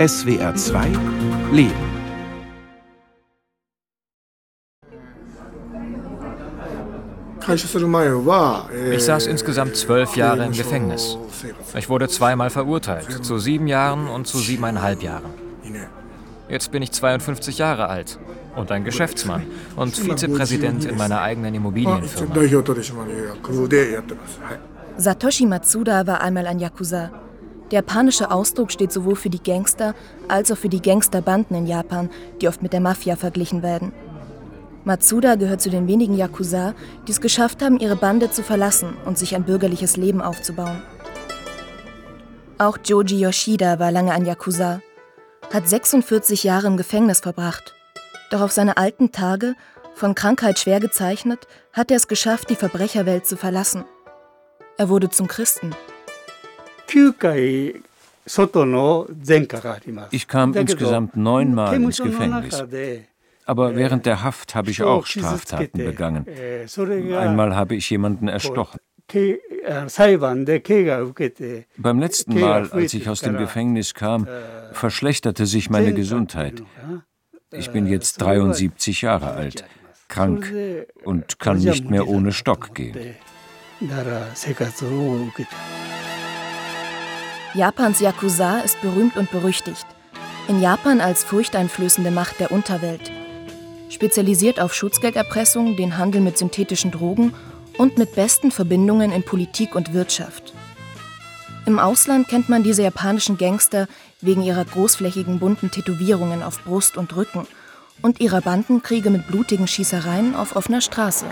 SWR 2 Leben. Ich saß insgesamt zwölf Jahre im Gefängnis. Ich wurde zweimal verurteilt, zu sieben Jahren und zu siebeneinhalb Jahren. Jetzt bin ich 52 Jahre alt und ein Geschäftsmann und Vizepräsident in meiner eigenen Immobilienfirma. Satoshi Matsuda war einmal ein Yakuza. Der japanische Ausdruck steht sowohl für die Gangster als auch für die Gangsterbanden in Japan, die oft mit der Mafia verglichen werden. Matsuda gehört zu den wenigen Yakuza, die es geschafft haben, ihre Bande zu verlassen und sich ein bürgerliches Leben aufzubauen. Auch Joji Yoshida war lange ein Yakuza, hat 46 Jahre im Gefängnis verbracht. Doch auf seine alten Tage, von Krankheit schwer gezeichnet, hat er es geschafft, die Verbrecherwelt zu verlassen. Er wurde zum Christen. Ich kam insgesamt neunmal ins Gefängnis. Aber während der Haft habe ich auch Straftaten begangen. Einmal habe ich jemanden erstochen. Beim letzten Mal, als ich aus dem Gefängnis kam, verschlechterte sich meine Gesundheit. Ich bin jetzt 73 Jahre alt, krank und kann nicht mehr ohne Stock gehen. Japans Yakuza ist berühmt und berüchtigt. In Japan als furchteinflößende Macht der Unterwelt spezialisiert auf Schutzgelderpressung, den Handel mit synthetischen Drogen und mit besten Verbindungen in Politik und Wirtschaft. Im Ausland kennt man diese japanischen Gangster wegen ihrer großflächigen bunten Tätowierungen auf Brust und Rücken und ihrer Bandenkriege mit blutigen Schießereien auf offener Straße.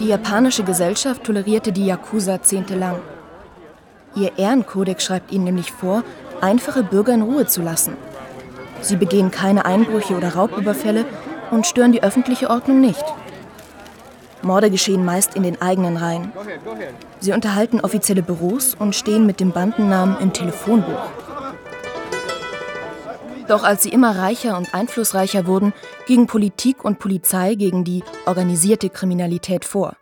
Die japanische Gesellschaft tolerierte die Yakuza zehntelang. Ihr Ehrenkodex schreibt ihnen nämlich vor, einfache Bürger in Ruhe zu lassen – Sie begehen keine Einbrüche oder Raubüberfälle und stören die öffentliche Ordnung nicht. Morde geschehen meist in den eigenen Reihen. Sie unterhalten offizielle Büros und stehen mit dem Bandennamen im Telefonbuch. Doch als sie immer reicher und einflussreicher wurden, gingen Politik und Polizei gegen die organisierte Kriminalität vor.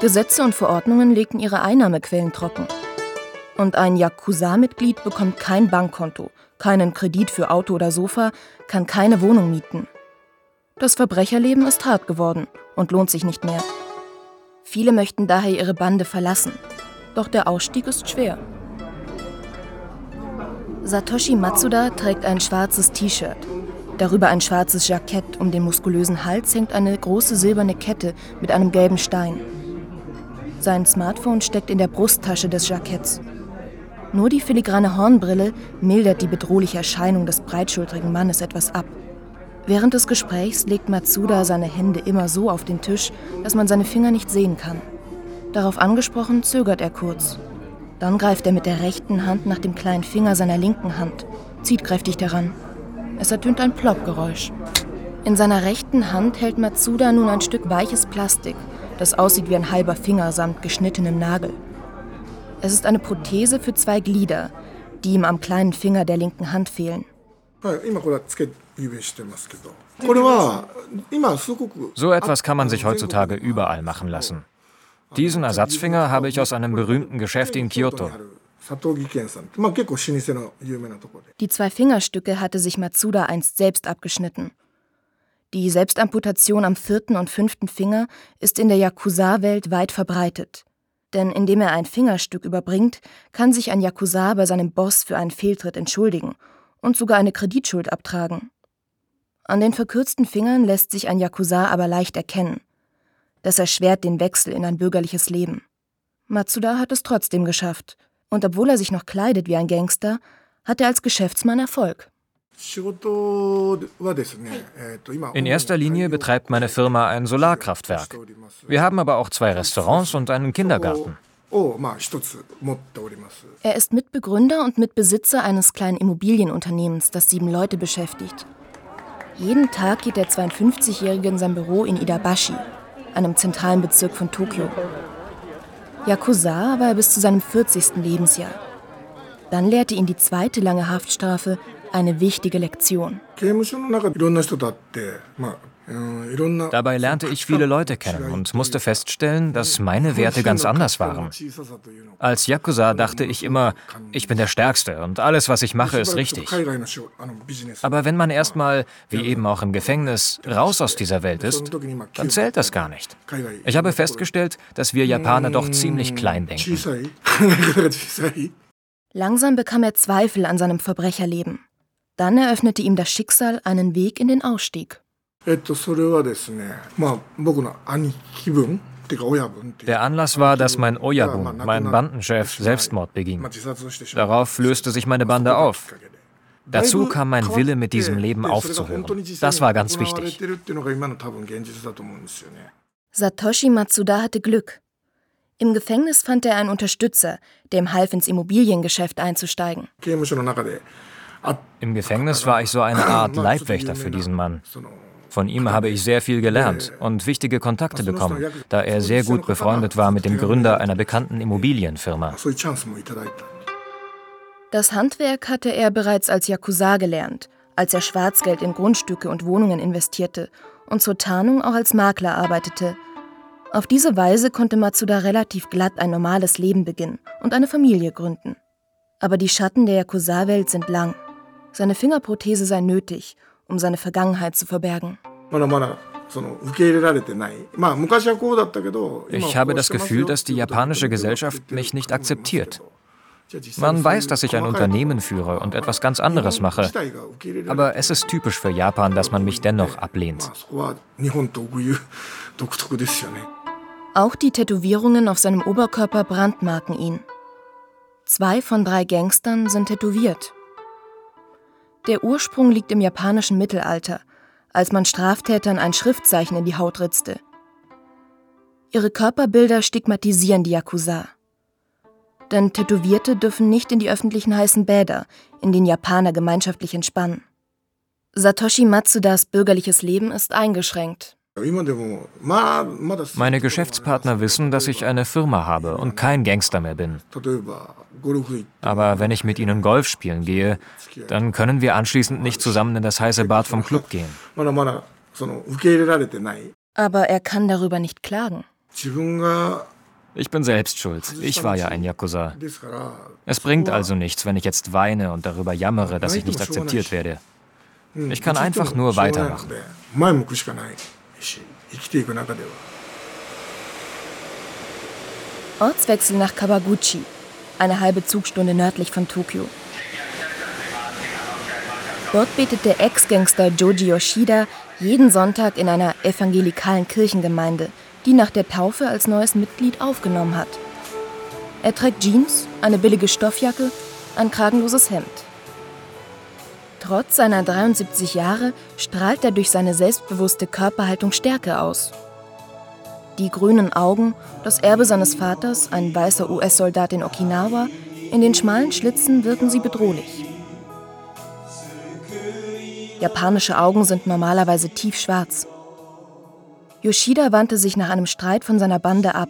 Gesetze und Verordnungen legten ihre Einnahmequellen trocken. Und ein Yakuza-Mitglied bekommt kein Bankkonto, keinen Kredit für Auto oder Sofa, kann keine Wohnung mieten. Das Verbrecherleben ist hart geworden und lohnt sich nicht mehr. Viele möchten daher ihre Bande verlassen. Doch der Ausstieg ist schwer. Satoshi Matsuda trägt ein schwarzes T-Shirt. Darüber ein schwarzes Jackett. Um den muskulösen Hals hängt eine große silberne Kette mit einem gelben Stein. Sein Smartphone steckt in der Brusttasche des Jacketts. Nur die filigrane Hornbrille mildert die bedrohliche Erscheinung des breitschultrigen Mannes etwas ab. Während des Gesprächs legt Matsuda seine Hände immer so auf den Tisch, dass man seine Finger nicht sehen kann. Darauf angesprochen zögert er kurz. Dann greift er mit der rechten Hand nach dem kleinen Finger seiner linken Hand, zieht kräftig daran. Es ertönt ein Ploppgeräusch. In seiner rechten Hand hält Matsuda nun ein Stück weiches Plastik, das aussieht wie ein halber Finger samt geschnittenem Nagel. Es ist eine Prothese für zwei Glieder, die ihm am kleinen Finger der linken Hand fehlen. So etwas kann man sich heutzutie überall machen lassen. Diesen Ersatzfinger habe ich aus einem berühmten Geschäft in Kyoto. Die zwei Fingerstücke hatte sich Matsuda einst selbst abgeschnitten. Die Selbstamputation am vierten und fünften Finger ist in der Yakuza-Welt weit verbreitet. Denn indem er ein Fingerstück überbringt, kann sich ein Yakuza bei seinem Boss für einen Fehltritt entschuldigen und sogar eine Kreditschuld abtragen. An den verkürzten Fingern lässt sich ein Yakuza aber leicht erkennen. Das erschwert den Wechsel in ein bürgerliches Leben. Matsuda hat es trotzdem geschafft. Und obwohl er sich noch kleidet wie ein Gangster, hat er als Geschäftsmann Erfolg. In erster Linie betreibt meine Firma ein Solarkraftwerk. Wir haben aber auch zwei Restaurants und einen Kindergarten. Er ist Mitbegründer und Mitbesitzer eines kleinen Immobilienunternehmens, das sieben Leute beschäftigt. Jeden Tag geht der 52-Jährige in sein Büro in Idabashi, einem zentralen Bezirk von Tokio. Yakuza war er bis zu seinem 40. Lebensjahr. Dann lehrte ihn die zweite lange Haftstrafe eine wichtige Lektion. Dabei lernte ich viele Leute kennen und musste feststellen, dass meine Werte ganz anders waren. Als Yakuza dachte ich immer, ich bin der Stärkste und alles, was ich mache, ist richtig. Aber wenn man erstmal, wie eben auch im Gefängnis, raus aus dieser Welt ist, dann zählt das gar nicht. Ich habe festgestellt, dass wir Japaner doch ziemlich klein denken. Langsam bekam er Zweifel an seinem Verbrecherleben. Dann eröffnete ihm das Schicksal einen Weg in den Ausstieg. Der Anlass war, dass mein Oyabun, mein Bandenchef, Selbstmord beging. Darauf löste sich meine Bande auf. Dazu kam mein Wille, mit diesem Leben aufzuhören. Das war ganz wichtig. Satoshi Matsuda hatte Glück. Im Gefängnis fand er einen Unterstützer, der ihm half, ins Immobiliengeschäft einzusteigen. Im Gefängnis war ich so eine Art Leibwächter für diesen Mann. Von ihm habe ich sehr viel gelernt und wichtige Kontakte bekommen, da er sehr gut befreundet war mit dem Gründer einer bekannten Immobilienfirma. Das Handwerk hatte er bereits als Yakuza gelernt, als er Schwarzgeld in Grundstücke und Wohnungen investierte und zur Tarnung auch als Makler arbeitete. Auf diese Weise konnte Matsuda relativ glatt ein normales Leben beginnen und eine Familie gründen. Aber die Schatten der Yakuza-Welt sind lang. Seine Fingerprothese sei nötig, um seine Vergangenheit zu verbergen. Ich habe das Gefühl, dass die japanische Gesellschaft mich nicht akzeptiert. Man weiß, dass ich ein Unternehmen führe und etwas ganz anderes mache. Aber es ist typisch für Japan, dass man mich dennoch ablehnt. Auch die Tätowierungen auf seinem Oberkörper brandmarken ihn. Zwei von drei Gangstern sind tätowiert. Der Ursprung liegt im japanischen Mittelalter, als man Straftätern ein Schriftzeichen in die Haut ritzte. Ihre Körperbilder stigmatisieren die Yakuza. Denn Tätowierte dürfen nicht in die öffentlichen heißen Bäder, in denen Japaner gemeinschaftlich entspannen. Satoshi Matsudas bürgerliches Leben ist eingeschränkt. Meine Geschäftspartner wissen, dass ich eine Firma habe und kein Gangster mehr bin. Aber wenn ich mit ihnen Golf spielen gehe, dann können wir anschließend nicht zusammen in das heiße Bad vom Club gehen. Aber er kann darüber nicht klagen. Ich bin selbst schuld. Ich war ja ein Yakuza. Es bringt also nichts, wenn ich jetzt weine und darüber jammere, dass ich nicht akzeptiert werde. Ich kann einfach nur weitermachen. Ortswechsel nach Kawaguchi, eine halbe Zugstunde nördlich von Tokio. Dort betet der Ex-Gangster Joji Yoshida jeden Sonntag in einer evangelikalen Kirchengemeinde, die nach der Taufe als neues Mitglied aufgenommen hat. Er trägt Jeans, eine billige Stoffjacke, ein kragenloses Hemd. Trotz seiner 73 Jahre strahlt er durch seine selbstbewusste Körperhaltung Stärke aus. Die grünen Augen, das Erbe seines Vaters, ein weißer US-Soldat in Okinawa, in den schmalen Schlitzen wirken sie bedrohlich. Japanische Augen sind normalerweise tiefschwarz. Yoshida wandte sich nach einem Streit von seiner Bande ab.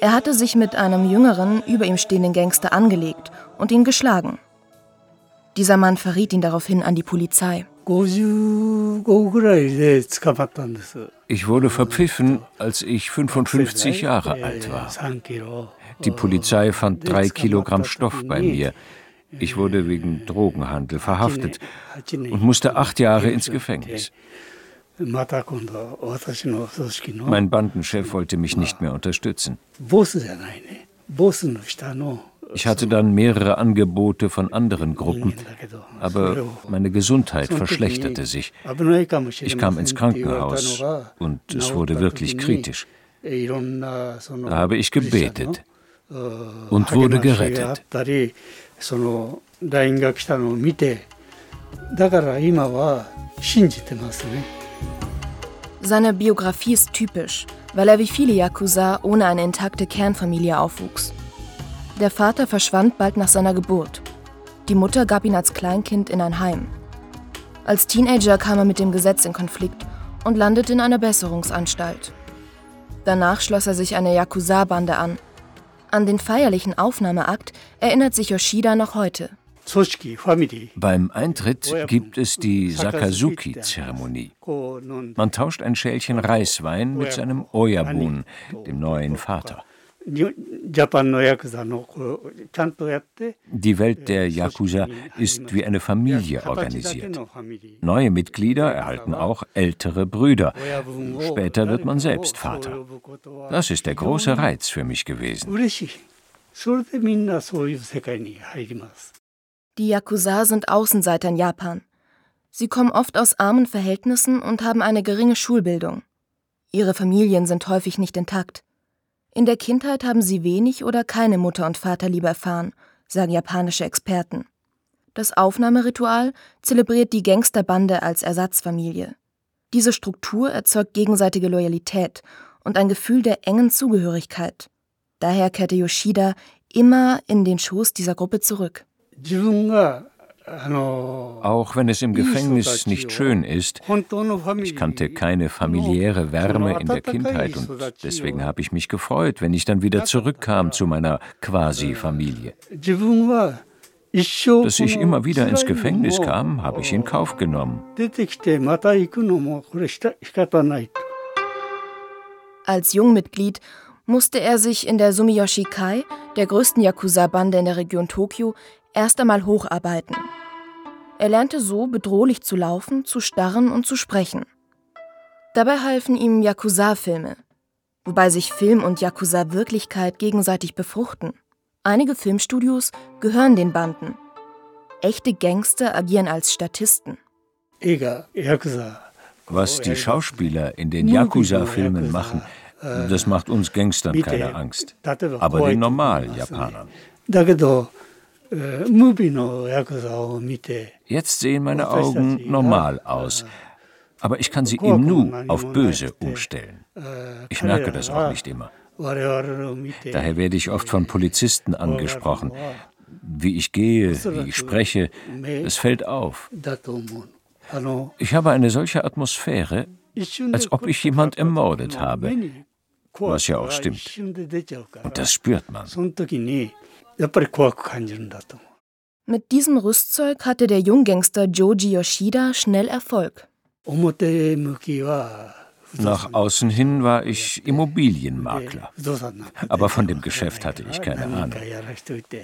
Er hatte sich mit einem jüngeren, über ihm stehenden Gangster angelegt und ihn geschlagen. Dieser Mann verriet ihn daraufhin an die Polizei. Ich wurde verpfiffen, als ich 55 Jahre alt war. Die Polizei fand drei Kilogramm Stoff bei mir. Ich wurde wegen Drogenhandel verhaftet und musste acht Jahre ins Gefängnis. Mein Bandenchef wollte mich nicht mehr unterstützen. Ich hatte dann mehrere Angebote von anderen Gruppen, aber meine Gesundheit verschlechterte sich. Ich kam ins Krankenhaus und es wurde wirklich kritisch. Da habe ich gebetet und wurde gerettet. Seine Biografie ist typisch, weil er wie viele Yakuza ohne eine intakte Kernfamilie aufwuchs. Der Vater verschwand bald nach seiner Geburt. Die Mutter gab ihn als Kleinkind in ein Heim. Als Teenager kam er mit dem Gesetz in Konflikt und landete in einer Besserungsanstalt. Danach schloss er sich einer Yakuza-Bande an. An den feierlichen Aufnahmeakt erinnert sich Yoshida noch heute. Beim Eintritt gibt es die Sakazuki-Zeremonie. Man tauscht ein Schälchen Reiswein mit seinem Oyabun, dem neuen Vater. Die Welt der Yakuza ist wie eine Familie organisiert. Neue Mitglieder erhalten auch ältere Brüder. Später wird man selbst Vater. Das ist der große Reiz für mich gewesen. Die Yakuza sind Außenseiter in Japan. Sie kommen oft aus armen Verhältnissen und haben eine geringe Schulbildung. Ihre Familien sind häufig nicht intakt. In der Kindheit haben sie wenig oder keine Mutter- und Vaterliebe erfahren, sagen japanische Experten. Das Aufnahmeritual zelebriert die Gangsterbande als Ersatzfamilie. Diese Struktur erzeugt gegenseitige Loyalität und ein Gefühl der engen Zugehörigkeit. Daher kehrte Yoshida immer in den Schoß dieser Gruppe zurück. Auch wenn es im Gefängnis nicht schön ist, ich kannte keine familiäre Wärme in der Kindheit und deswegen habe ich mich gefreut, wenn ich dann wieder zurückkam zu meiner Quasi-Familie. Dass ich immer wieder ins Gefängnis kam, habe ich in Kauf genommen. Als Jungmitglied musste er sich in der Sumiyoshi Kai, der größten Yakuza-Bande in der Region Tokio, erst einmal hocharbeiten. Er lernte so bedrohlich zu laufen, zu starren und zu sprechen. Dabei halfen ihm Yakuza-Filme, wobei sich Film und Yakuza-Wirklichkeit gegenseitig befruchten. Einige Filmstudios gehören den Banden. Echte Gangster agieren als Statisten. Was die Schauspieler in den Yakuza-Filmen machen, das macht uns Gangstern keine Angst. Aber den normalen Japanern. Jetzt sehen meine Augen normal aus, aber ich kann sie im Nu auf böse umstellen. Ich merke das auch nicht immer. Daher werde ich oft von Polizisten angesprochen. Wie ich gehe, wie ich spreche, es fällt auf. Ich habe eine solche Atmosphäre, als ob ich jemand ermordet habe, was ja auch stimmt. Und das spürt man. Mit diesem Rüstzeug hatte der Junggangster Joji Yoshida schnell Erfolg. Nach außen hin war ich Immobilienmakler. Aber von dem Geschäft hatte ich keine Ahnung.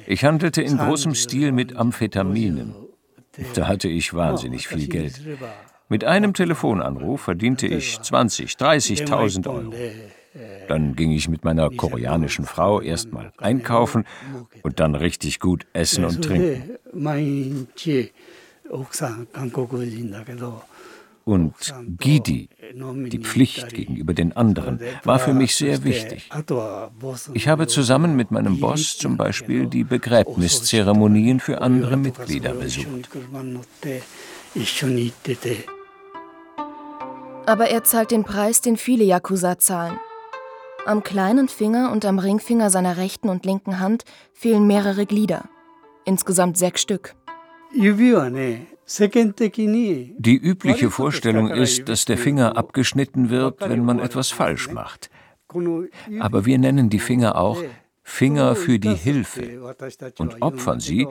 Ich handelte in großem Stil mit Amphetaminen. Da hatte ich wahnsinnig viel Geld. Mit einem Telefonanruf verdiente ich 20, 30.000 Euro. Dann ging ich mit meiner koreanischen Frau erstmal einkaufen und dann richtig gut essen und trinken. Und Gidi, die Pflicht gegenüber den anderen, war für mich sehr wichtig. Ich habe zusammen mit meinem Boss zum Beispiel die Begräbniszeremonien für andere Mitglieder besucht. Aber er zahlt den Preis, den viele Yakuza zahlen. Am kleinen Finger und am Ringfinger seiner rechten und linken Hand fehlen mehrere Glieder. Insgesamt sechs Stück. Die übliche Vorstellung ist, dass der Finger abgeschnitten wird, wenn man etwas falsch macht. Aber wir nennen die Finger auch Finger für die Hilfe und opfern sie,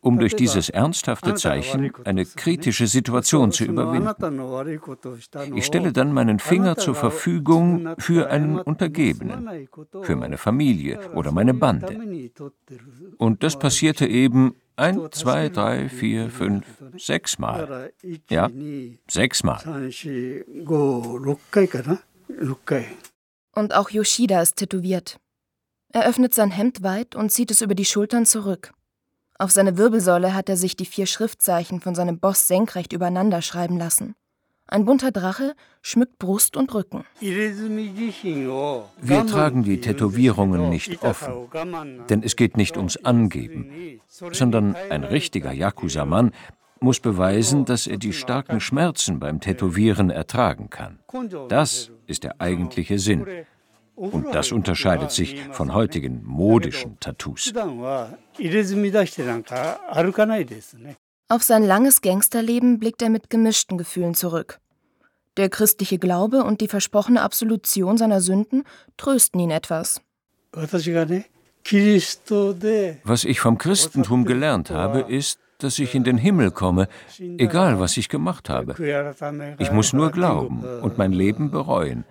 um durch dieses ernsthafte Zeichen eine kritische Situation zu überwinden. Ich stelle dann meinen Finger zur Verfügung für einen Untergebenen, für meine Familie oder meine Bande. Und das passierte eben ein, zwei, drei, vier, fünf, sechs Mal. Ja, sechs Mal. Und auch Yoshida ist tätowiert. Er öffnet sein Hemd weit und zieht es über die Schultern zurück. Auf seine Wirbelsäule hat er sich die vier Schriftzeichen von seinem Boss senkrecht übereinander schreiben lassen. Ein bunter Drache schmückt Brust und Rücken. Wir tragen die Tätowierungen nicht offen, denn es geht nicht ums Angeben, sondern ein richtiger Yakuza-Mann muss beweisen, dass er die starken Schmerzen beim Tätowieren ertragen kann. Das ist der eigentliche Sinn. Und das unterscheidet sich von heutigen modischen Tattoos. Auf sein langes Gangsterleben blickt er mit gemischten Gefühlen zurück. Der christliche Glaube und die versprochene Absolution seiner Sünden trösten ihn etwas. Was ich vom Christentum gelernt habe, ist, dass ich in den Himmel komme, egal was ich gemacht habe. Ich muss nur glauben und mein Leben bereuen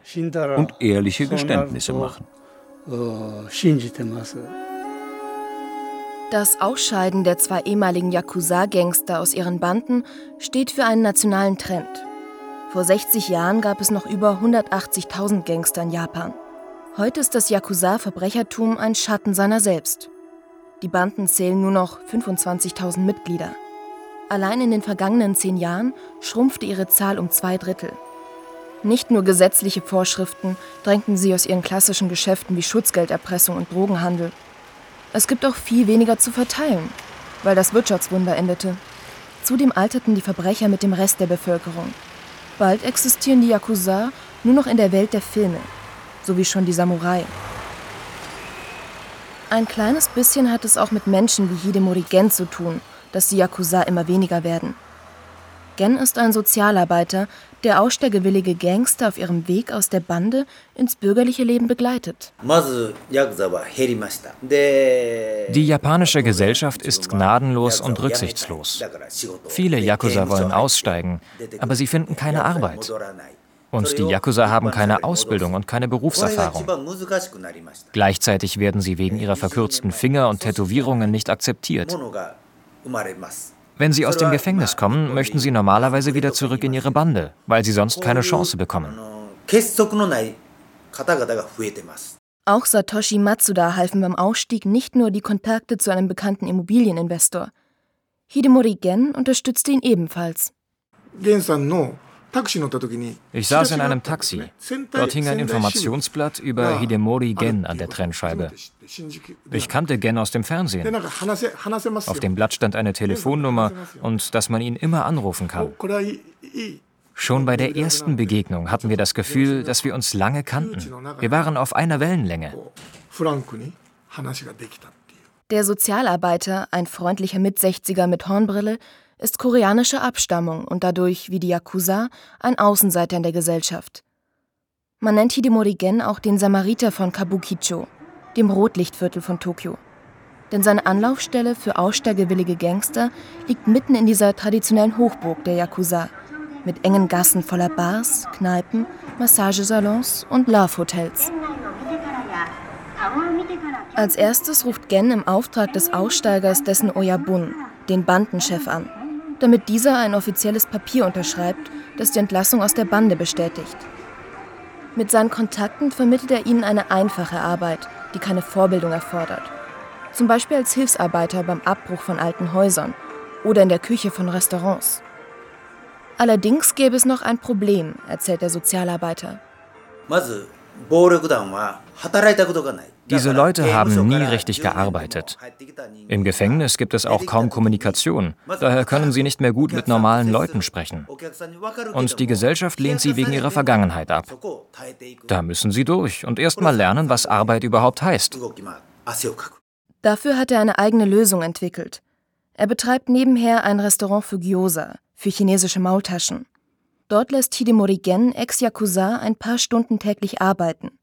und ehrliche Geständnisse machen. Das Ausscheiden der zwei ehemaligen Yakuza-Gangster aus ihren Banden steht für einen nationalen Trend. Vor 60 Jahren gab es noch über 180.000 Gangster in Japan. Heute ist das Yakuza-Verbrechertum ein Schatten seiner selbst. Die Banden zählen nur noch 25.000 Mitglieder. Allein in den vergangenen zehn Jahren schrumpfte ihre Zahl um zwei Drittel. Nicht nur gesetzliche Vorschriften drängten sie aus ihren klassischen Geschäften wie Schutzgelderpressung und Drogenhandel. Es gibt auch viel weniger zu verteilen, weil das Wirtschaftswunder endete. Zudem alterten die Verbrecher mit dem Rest der Bevölkerung. Bald existieren die Yakuza nur noch in der Welt der Filme, so wie schon die Samurai. Ein kleines bisschen hat es auch mit Menschen wie Hidemori Gen zu tun, dass die Yakuza immer weniger werden. Gen ist ein Sozialarbeiter, der aussteigewillige Gangster auf ihrem Weg aus der Bande ins bürgerliche Leben begleitet. Die japanische Gesellschaft ist gnadenlos und rücksichtslos. Viele Yakuza wollen aussteigen, aber sie finden keine Arbeit. Und die Yakuza haben keine Ausbildung und keine Berufserfahrung. Gleichzeitig werden sie wegen ihrer verkürzten Finger und Tätowierungen nicht akzeptiert. Wenn sie aus dem Gefängnis kommen, möchten sie normalerweise wieder zurück in ihre Bande, weil sie sonst keine Chance bekommen. Auch Satoshi Matsuda halfen beim Ausstieg nicht nur die Kontakte zu einem bekannten Immobilieninvestor. Hidemori Gen unterstützte ihn ebenfalls. Ich saß in einem Taxi. Dort hing ein Informationsblatt über Hidemori Gen an der Trennscheibe. Ich kannte Gen aus dem Fernsehen. Auf dem Blatt stand eine Telefonnummer und dass man ihn immer anrufen kann. Schon bei der ersten Begegnung hatten wir das Gefühl, dass wir uns lange kannten. Wir waren auf einer Wellenlänge. Der Sozialarbeiter, ein freundlicher Mitsechziger mit Hornbrille, ist koreanischer Abstammung und dadurch, wie die Yakuza, ein Außenseiter in der Gesellschaft. Man nennt Hidemori Gen auch den Samariter von Kabukicho, dem Rotlichtviertel von Tokio. Denn seine Anlaufstelle für aussteigewillige Gangster liegt mitten in dieser traditionellen Hochburg der Yakuza, mit engen Gassen voller Bars, Kneipen, Massagesalons und Love-Hotels. Als erstes ruft Gen im Auftrag des Aussteigers dessen Oyabun, den Bandenchef, an damit dieser ein offizielles Papier unterschreibt, das die Entlassung aus der Bande bestätigt. Mit seinen Kontakten vermittelt er ihnen eine einfache Arbeit, die keine Vorbildung erfordert. Zum Beispiel als Hilfsarbeiter beim Abbruch von alten Häusern oder in der Küche von Restaurants. Allerdings gäbe es noch ein Problem, erzählt der Sozialarbeiter. Diese Leute haben nie richtig gearbeitet. Im Gefängnis gibt es auch kaum Kommunikation, daher können sie nicht mehr gut mit normalen Leuten sprechen. Und die Gesellschaft lehnt sie wegen ihrer Vergangenheit ab. Da müssen sie durch und erst mal lernen, was Arbeit überhaupt heißt. Dafür hat er eine eigene Lösung entwickelt. Er betreibt nebenher ein Restaurant für Gyoza, für chinesische Maultaschen. Dort lässt Hidemori Gen Ex-Yakuza ein paar Stunden täglich arbeiten.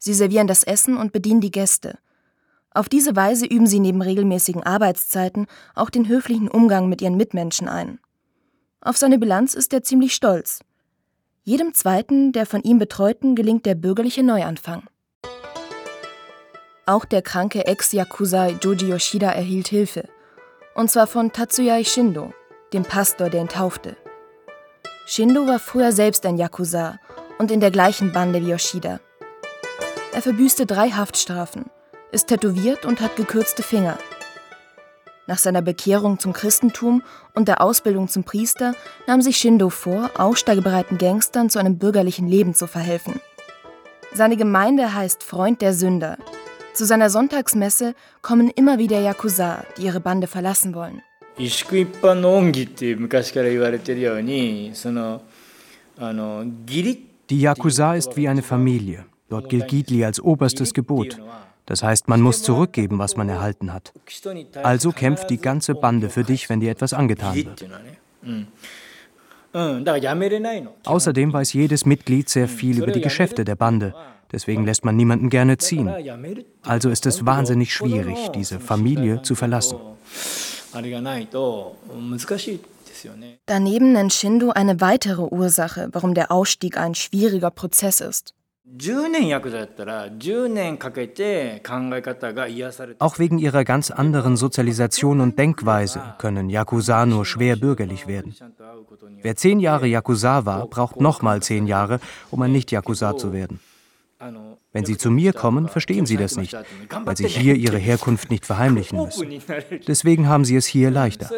Sie servieren das Essen und bedienen die Gäste. Auf diese Weise üben sie neben regelmäßigen Arbeitszeiten auch den höflichen Umgang mit ihren Mitmenschen ein. Auf seine Bilanz ist er ziemlich stolz. Jedem zweiten der von ihm Betreuten gelingt der bürgerliche Neuanfang. Auch der kranke Ex-Yakuza Joji Yoshida erhielt Hilfe. Und zwar von Tatsuya Shindo, dem Pastor, der ihn taufte. Shindo war früher selbst ein Yakuza und in der gleichen Bande wie Yoshida. Er verbüßte drei Haftstrafen, ist tätowiert und hat gekürzte Finger. Nach seiner Bekehrung zum Christentum und der Ausbildung zum Priester nahm sich Shindo vor, aussteigebereiten Gangstern zu einem bürgerlichen Leben zu verhelfen. Seine Gemeinde heißt Freund der Sünder. Zu seiner Sonntagsmesse kommen immer wieder Yakuza, die ihre Bande verlassen wollen. Die Yakuza ist wie eine Familie. Dort gilt Gidli als oberstes Gebot. Das heißt, man muss zurückgeben, was man erhalten hat. Also kämpft die ganze Bande für dich, wenn dir etwas angetan wird. Außerdem weiß jedes Mitglied sehr viel über die Geschäfte der Bande. Deswegen lässt man niemanden gerne ziehen. Also ist es wahnsinnig schwierig, diese Familie zu verlassen. Daneben nennt Shindo eine weitere Ursache, warum der Ausstieg ein schwieriger Prozess ist. Auch wegen ihrer ganz anderen Sozialisation und Denkweise können Yakuza nur schwer bürgerlich werden. Wer zehn Jahre Yakuza war, braucht nochmal zehn Jahre, um ein Nicht-Yakuza zu werden. Wenn Sie zu mir kommen, verstehen Sie das nicht, weil Sie hier Ihre Herkunft nicht verheimlichen müssen. Deswegen haben Sie es hier leichter.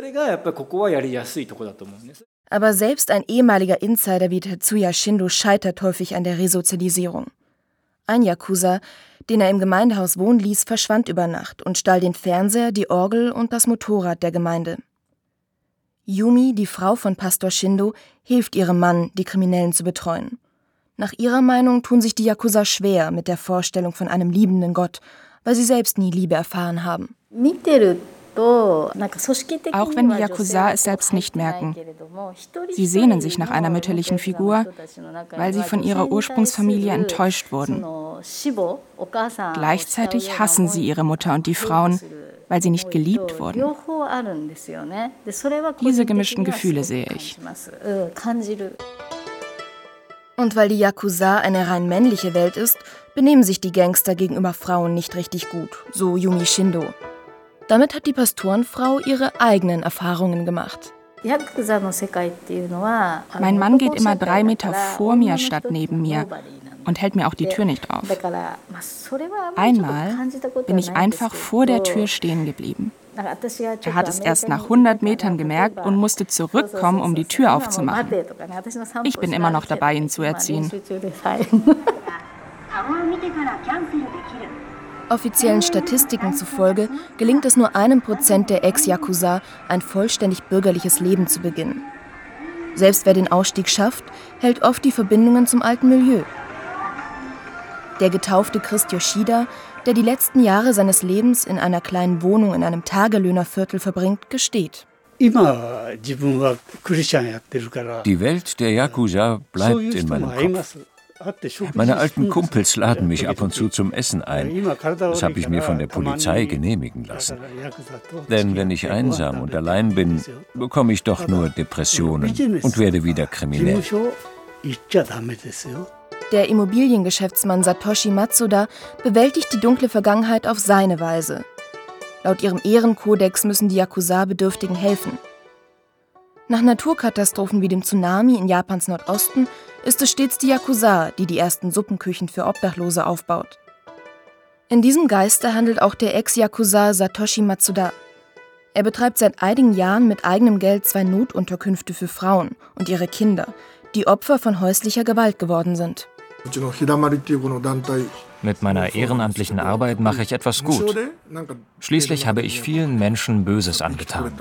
Aber selbst ein ehemaliger Insider wie Tetsuya Shindo scheitert häufig an der Resozialisierung. Ein Yakuza, den er im Gemeindehaus wohnen ließ, verschwand über Nacht und stahl den Fernseher, die Orgel und das Motorrad der Gemeinde. Yumi, die Frau von Pastor Shindo, hilft ihrem Mann, die Kriminellen zu betreuen. Nach ihrer Meinung tun sich die Yakuza schwer mit der Vorstellung von einem liebenden Gott, weil sie selbst nie Liebe erfahren haben. Auch wenn die Yakuza es selbst nicht merken. Sie sehnen sich nach einer mütterlichen Figur, weil sie von ihrer Ursprungsfamilie enttäuscht wurden. Gleichzeitig hassen sie ihre Mutter und die Frauen, weil sie nicht geliebt wurden. Diese gemischten Gefühle sehe ich. Und weil die Yakuza eine rein männliche Welt ist, benehmen sich die Gangster gegenüber Frauen nicht richtig gut, so Yumi Shindo. Damit hat die Pastorenfrau ihre eigenen Erfahrungen gemacht. Mein Mann geht immer drei Meter vor mir statt neben mir und hält mir auch die Tür nicht auf. Einmal bin ich einfach vor der Tür stehen geblieben. Er hat es erst nach 100 Metern gemerkt und musste zurückkommen, um die Tür aufzumachen. Ich bin immer noch dabei, ihn zu erziehen. Offiziellen Statistiken zufolge gelingt es nur einem Prozent der Ex-Yakuza, ein vollständig bürgerliches Leben zu beginnen. Selbst wer den Ausstieg schafft, hält oft die Verbindungen zum alten Milieu. Der getaufte Christ Yoshida der die letzten Jahre seines Lebens in einer kleinen Wohnung in einem Tagelöhnerviertel verbringt, gesteht. Die Welt der Yakuza bleibt in meinem Kopf. Meine alten Kumpels laden mich ab und zu zum Essen ein. Das habe ich mir von der Polizei genehmigen lassen. Denn wenn ich einsam und allein bin, bekomme ich doch nur Depressionen und werde wieder kriminell. Der Immobiliengeschäftsmann Satoshi Matsuda bewältigt die dunkle Vergangenheit auf seine Weise. Laut ihrem Ehrenkodex müssen die Yakuza-Bedürftigen helfen. Nach Naturkatastrophen wie dem Tsunami in Japans Nordosten ist es stets die Yakuza, die die ersten Suppenküchen für Obdachlose aufbaut. In diesem Geiste handelt auch der Ex-Yakuza Satoshi Matsuda. Er betreibt seit einigen Jahren mit eigenem Geld zwei Notunterkünfte für Frauen und ihre Kinder, die Opfer von häuslicher Gewalt geworden sind. Mit meiner ehrenamtlichen Arbeit mache ich etwas gut. Schließlich habe ich vielen Menschen Böses angetan.